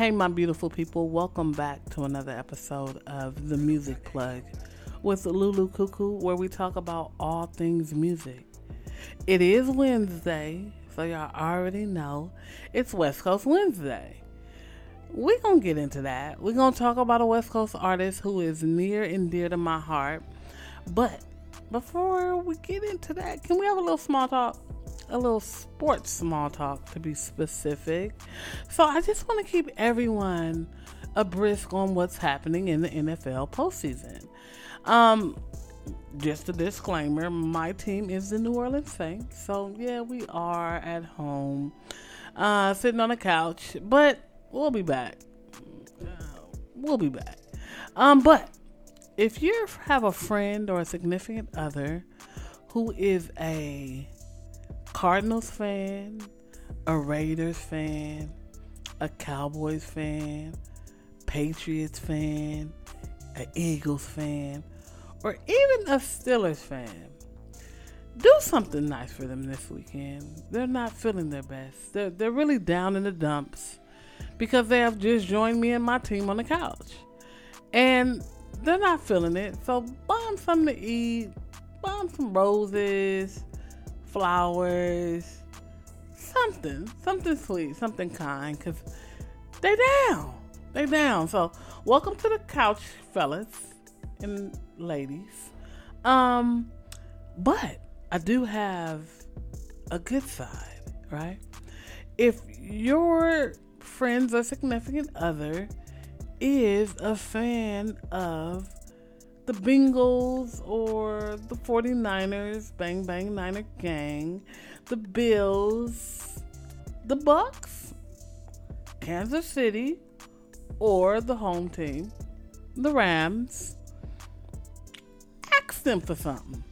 Hey, my beautiful people, welcome back to another episode of The Music Plug with Lulu Cuckoo, where we talk about all things music. It is Wednesday, so y'all already know it's West Coast Wednesday. We're gonna get into that. We're gonna talk about a West Coast artist who is near and dear to my heart. But before we get into that, can we have a little small talk? A little sports small talk to be specific. So I just want to keep everyone abreast on what's happening in the NFL postseason. Um, just a disclaimer my team is the New Orleans Saints. So, yeah, we are at home, uh, sitting on a couch, but we'll be back. Uh, we'll be back. Um, but if you have a friend or a significant other who is a Cardinals fan, a Raiders fan, a Cowboys fan, Patriots fan, an Eagles fan, or even a Steelers fan, do something nice for them this weekend. They're not feeling their best. They're, they're really down in the dumps because they have just joined me and my team on the couch. And they're not feeling it. So buy them something to eat, buy them some roses, flowers, something, something sweet, something kind, because they down. They down. So welcome to the couch, fellas and ladies. Um, but I do have a good side, right? If your friends or significant other is a fan of the Bengals or the 49ers, Bang Bang Niner Gang, the Bills, the Bucks, Kansas City, or the home team, the Rams, ask them for something.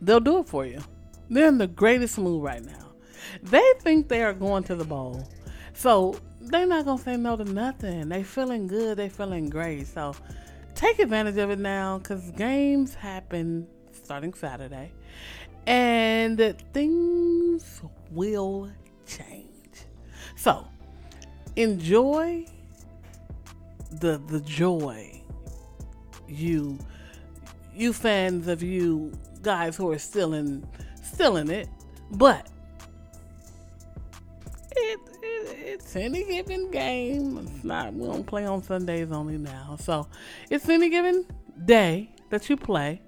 They'll do it for you. They're in the greatest mood right now. They think they are going to the bowl. So they're not gonna say no to nothing. They feeling good, they feeling great. So take advantage of it now because games happen starting Saturday and things will change. So enjoy the the joy you you fans of you guys who are still in still in it, but it's any given game. It's not we don't play on Sundays only now. So it's any given day that you play.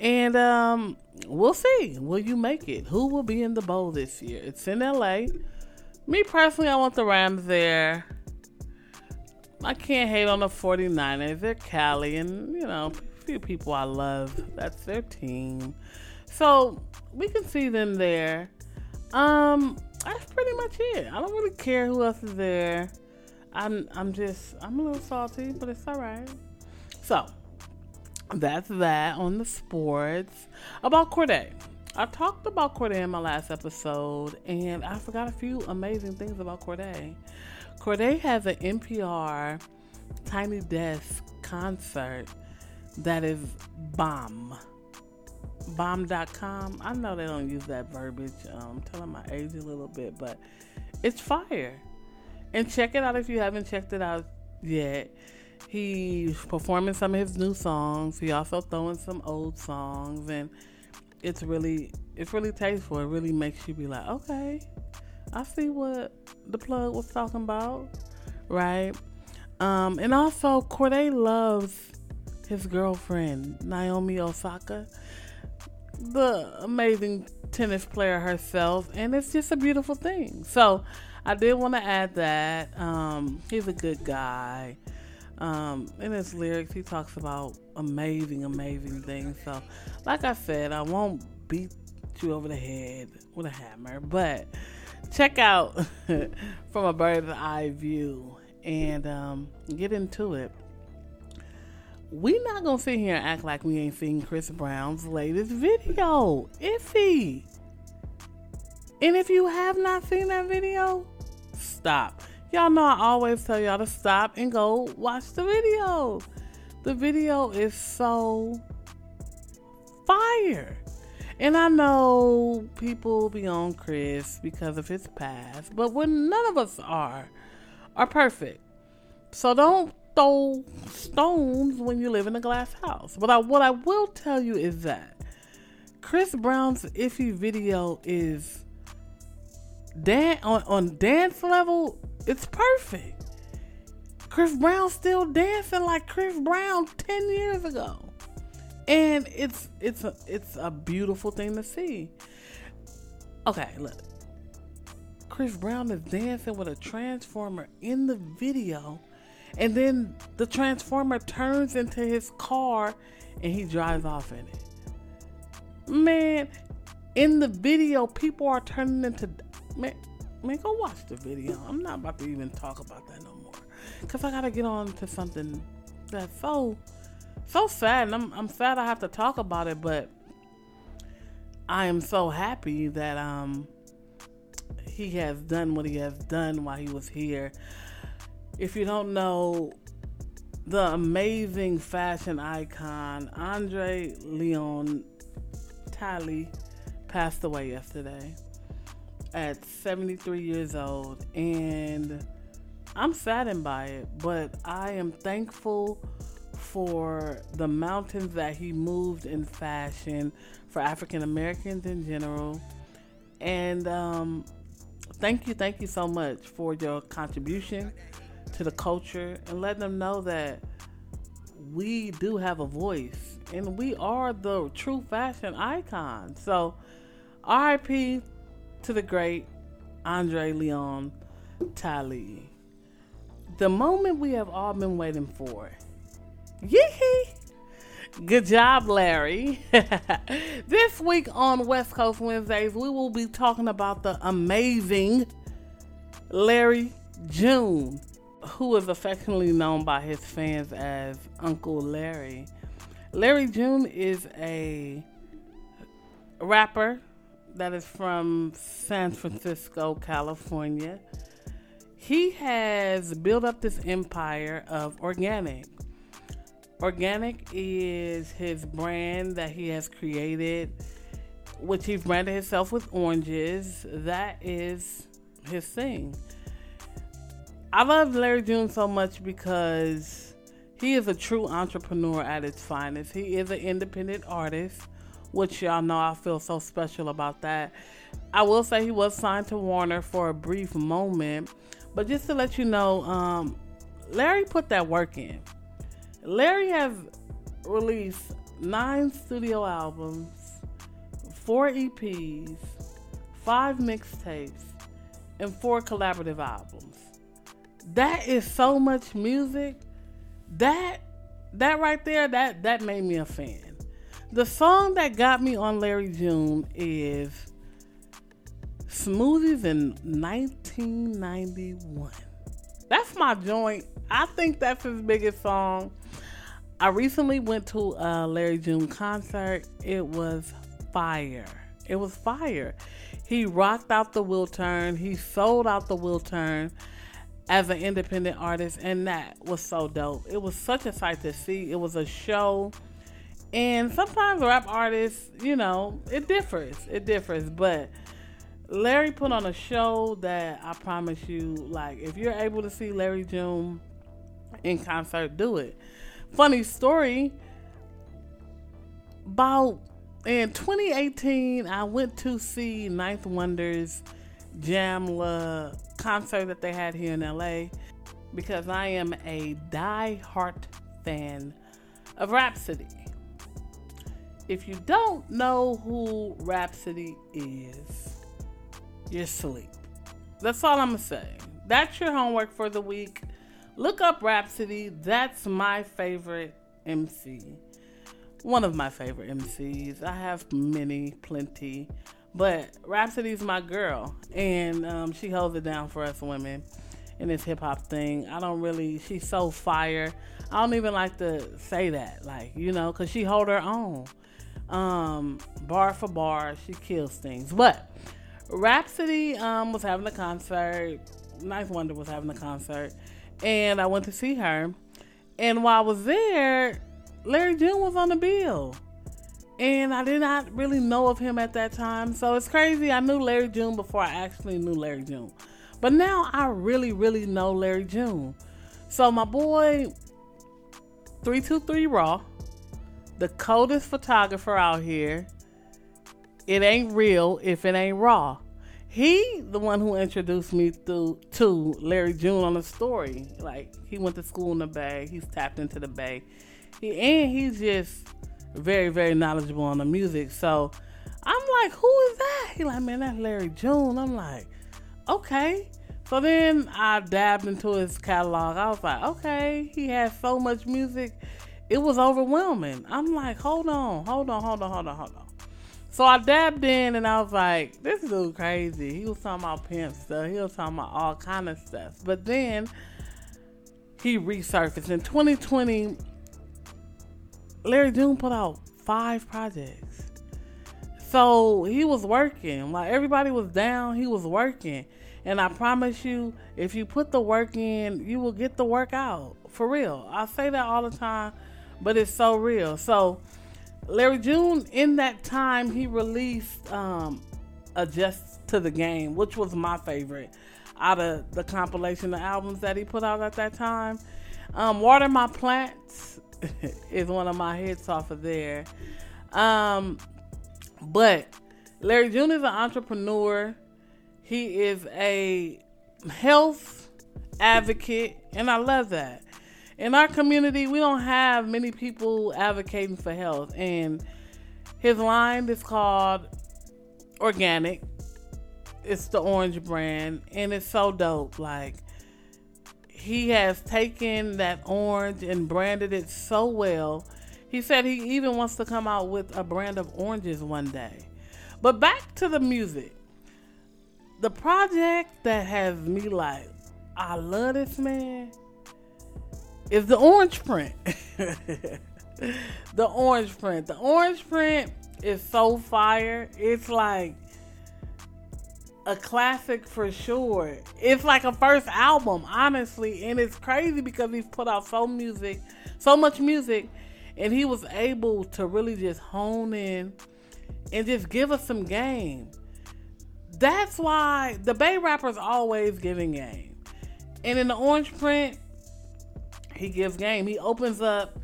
And um, we'll see. Will you make it? Who will be in the bowl this year? It's in LA. Me personally, I want the Rams there. I can't hate on the 49ers. They're Cali, and you know, a few people I love. That's their team. So we can see them there. Um, that's pretty much it. I don't really care who else is there. I'm I'm just I'm a little salty, but it's all right. So that's that on the sports. About Cordae. I talked about Cordae in my last episode, and I forgot a few amazing things about Cordae. Cordae has an NPR Tiny Desk concert that is bomb bomb.com. I know they don't use that verbiage. Um, telling my age a little bit, but it's fire. And check it out if you haven't checked it out yet. He's performing some of his new songs. He also throwing some old songs, and it's really it's really tasteful. It really makes you be like, okay, I see what the plug was talking about, right? Um, and also, Cordae loves his girlfriend Naomi Osaka the amazing tennis player herself, and it's just a beautiful thing. So I did want to add that. Um, he's a good guy. Um, in his lyrics, he talks about amazing, amazing things. So, like I said, I won't beat you over the head with a hammer, but check out from a bird's eye view and um, get into it we not gonna sit here and act like we ain't seen Chris Brown's latest video, Iffy. And if you have not seen that video, stop. Y'all know I always tell y'all to stop and go watch the video. The video is so fire. And I know people be on Chris because of his past, but when none of us are are perfect. So don't throw stones when you live in a glass house. But I, what I will tell you is that Chris Brown's iffy video is dan- on, on dance level, it's perfect. Chris Brown still dancing like Chris Brown 10 years ago. And it's it's a it's a beautiful thing to see. Okay, look. Chris Brown is dancing with a transformer in the video and then the transformer turns into his car and he drives off in it. Man, in the video, people are turning into man. Man, go watch the video. I'm not about to even talk about that no more, cause I gotta get on to something that's so so sad. And I'm I'm sad I have to talk about it, but I am so happy that um he has done what he has done while he was here. If you don't know, the amazing fashion icon Andre Leon Talley passed away yesterday at 73 years old, and I'm saddened by it, but I am thankful for the mountains that he moved in fashion for African Americans in general. And um, thank you, thank you so much for your contribution to the culture and let them know that we do have a voice and we are the true fashion icon. So, RIP to the great Andre Leon Talley. The moment we have all been waiting for. Yee Good job, Larry. this week on West Coast Wednesdays, we will be talking about the amazing Larry June who is affectionately known by his fans as Uncle Larry. Larry June is a rapper that is from San Francisco, California. He has built up this empire of organic. Organic is his brand that he has created, which he's branded himself with oranges. That is his thing. I love Larry June so much because he is a true entrepreneur at its finest. He is an independent artist, which y'all know I feel so special about that. I will say he was signed to Warner for a brief moment, but just to let you know, um, Larry put that work in. Larry has released nine studio albums, four EPs, five mixtapes, and four collaborative albums that is so much music. That that right there, that that made me a fan. The song that got me on Larry June is Smoothies in 1991. That's my joint. I think that's his biggest song. I recently went to a Larry June concert. It was fire. It was fire. He rocked out the Wiltern. He sold out the Wiltern as an independent artist, and that was so dope. It was such a sight to see. It was a show, and sometimes rap artists, you know, it differs. It differs, but Larry put on a show that I promise you, like, if you're able to see Larry June in concert, do it. Funny story about in 2018, I went to see Ninth Wonders Jamla concert that they had here in LA because I am a die-hard fan of Rapsody. If you don't know who Rapsody is, you're asleep. That's all I'm gonna say. That's your homework for the week. Look up Rapsody. That's my favorite MC. One of my favorite MCs. I have many, plenty. But Rapsody's my girl, and um, she holds it down for us women in this hip hop thing. I don't really, she's so fire. I don't even like to say that, like, you know, because she hold her own. Um, bar for bar, she kills things. But Rapsody um, was having a concert. Ninth Wonder was having a concert. And I went to see her. And while I was there, Larry June was on the bill. And I did not really know of him at that time. So it's crazy. I knew Larry June before I actually knew Larry June. But now I really, really know Larry June. So my boy 323 Raw, the coldest photographer out here. It ain't real if it ain't raw. He the one who introduced me to to Larry June on the story. Like he went to school in the Bay. He's tapped into the Bay. He and he's just very, very knowledgeable on the music. So I'm like, who is that? He like, man, that's Larry June. I'm like, okay. So then I dabbed into his catalog. I was like, okay, he has so much music. It was overwhelming. I'm like, hold on, hold on, hold on, hold on, hold on. So I dabbed in and I was like, this dude crazy. He was talking about pimp stuff. He was talking about all kind of stuff. But then he resurfaced. In 2020, Larry June put out five projects. So he was working. Like everybody was down, he was working. And I promise you, if you put the work in, you will get the work out. For real. I say that all the time, but it's so real. So Larry June, in that time, he released um, Adjust to the Game, which was my favorite out of the compilation of albums that he put out at that time. Um, Water My Plants is one of my hits off of there. Um, but Larry June is an entrepreneur. He is a health advocate, and I love that. In our community, we don't have many people advocating for health, and his line is called Organic. It's the orange brand, and it's so dope. Like, he has taken that orange and branded it so well he said he even wants to come out with a brand of oranges one day. But back to the music. The project that has me like, I love this man, is the orange print. the orange print. The orange print is so fire. It's like a classic for sure. It's like a first album, honestly, and it's crazy because he's put out so music, so much music, and he was able to really just hone in and just give us some game. That's why the Bay rapper's always giving game. And in the orange print, he gives game. He opens up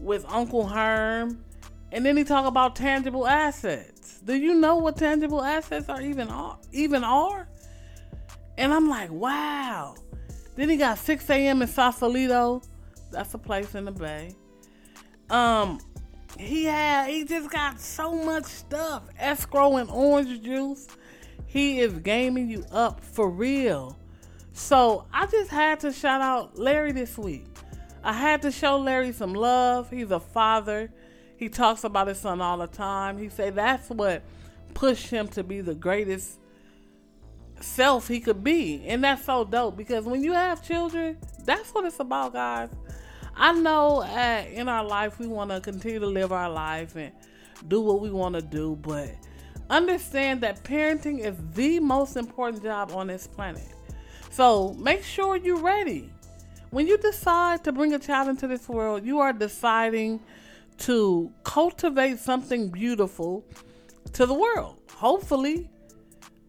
with Uncle Herm, and then he talk about tangible assets. Do you know what tangible assets are even are? Even are? And I'm like, wow. Then he got 6 a.m. in Sausalito. That's a place in the Bay. Um, he had he just got so much stuff. Escrow and orange juice. He is gaming you up for real. So I just had to shout out Larry this week. I had to show Larry some love. He's a father. He talks about his son all the time. He said that's what pushed him to be the greatest self he could be. And that's so dope because when you have children, that's what it's about, guys. I know uh, in our life we want to continue to live our life and do what we want to do, but understand that parenting is the most important job on this planet. So make sure you're ready. When you decide to bring a child into this world, you are deciding to cultivate something beautiful to the world. Hopefully,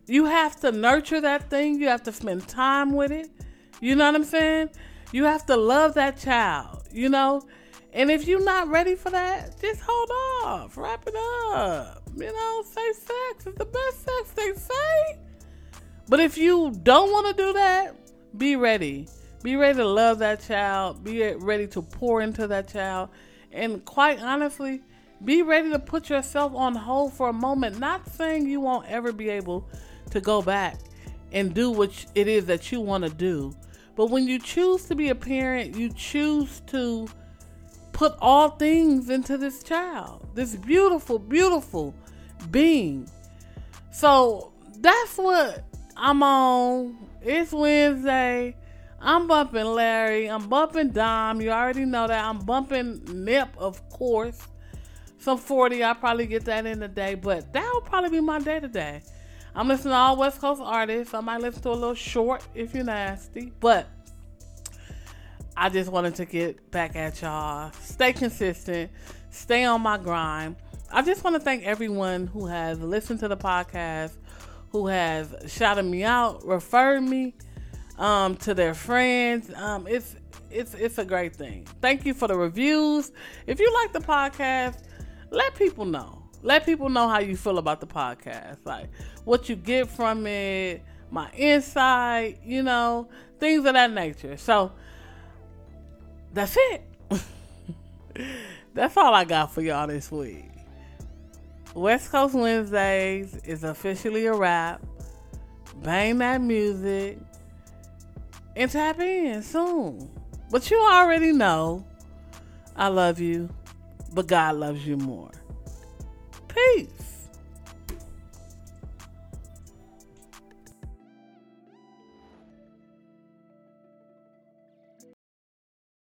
you have to nurture that thing, you have to spend time with it. You know what I'm saying? You have to love that child, you know? And if you're not ready for that, just hold off. Wrap it up. You know, say sex is the best sex, they say. But if you don't want to do that, be ready. Be ready to love that child. Be ready to pour into that child. And quite honestly, be ready to put yourself on hold for a moment. Not saying you won't ever be able to go back and do what it is that you want to do. But when you choose to be a parent, you choose to put all things into this child, this beautiful, beautiful being. So that's what I'm on. It's Wednesday. I'm bumping Larry. I'm bumping Dom. You already know that. I'm bumping Nip, of course. Some 40. I'll probably get that in a day, but that'll probably be my day today. I'm listening to all West Coast artists. I might listen to a little short if you're nasty. But I just wanted to get back at y'all. Stay consistent. Stay on my grind. I just want to thank everyone who has listened to the podcast, who has shouted me out, referred me. Um, to their friends. Um, it's it's it's a great thing. Thank you for the reviews. If you like the podcast, let people know. Let people know how you feel about the podcast, like what you get from it, my insight, you know, things of that nature. So that's it. that's all I got for y'all this week. West Coast Wednesdays is officially a wrap. Bang that music and tap in soon. But you already know I love you, but God loves you more. Peace.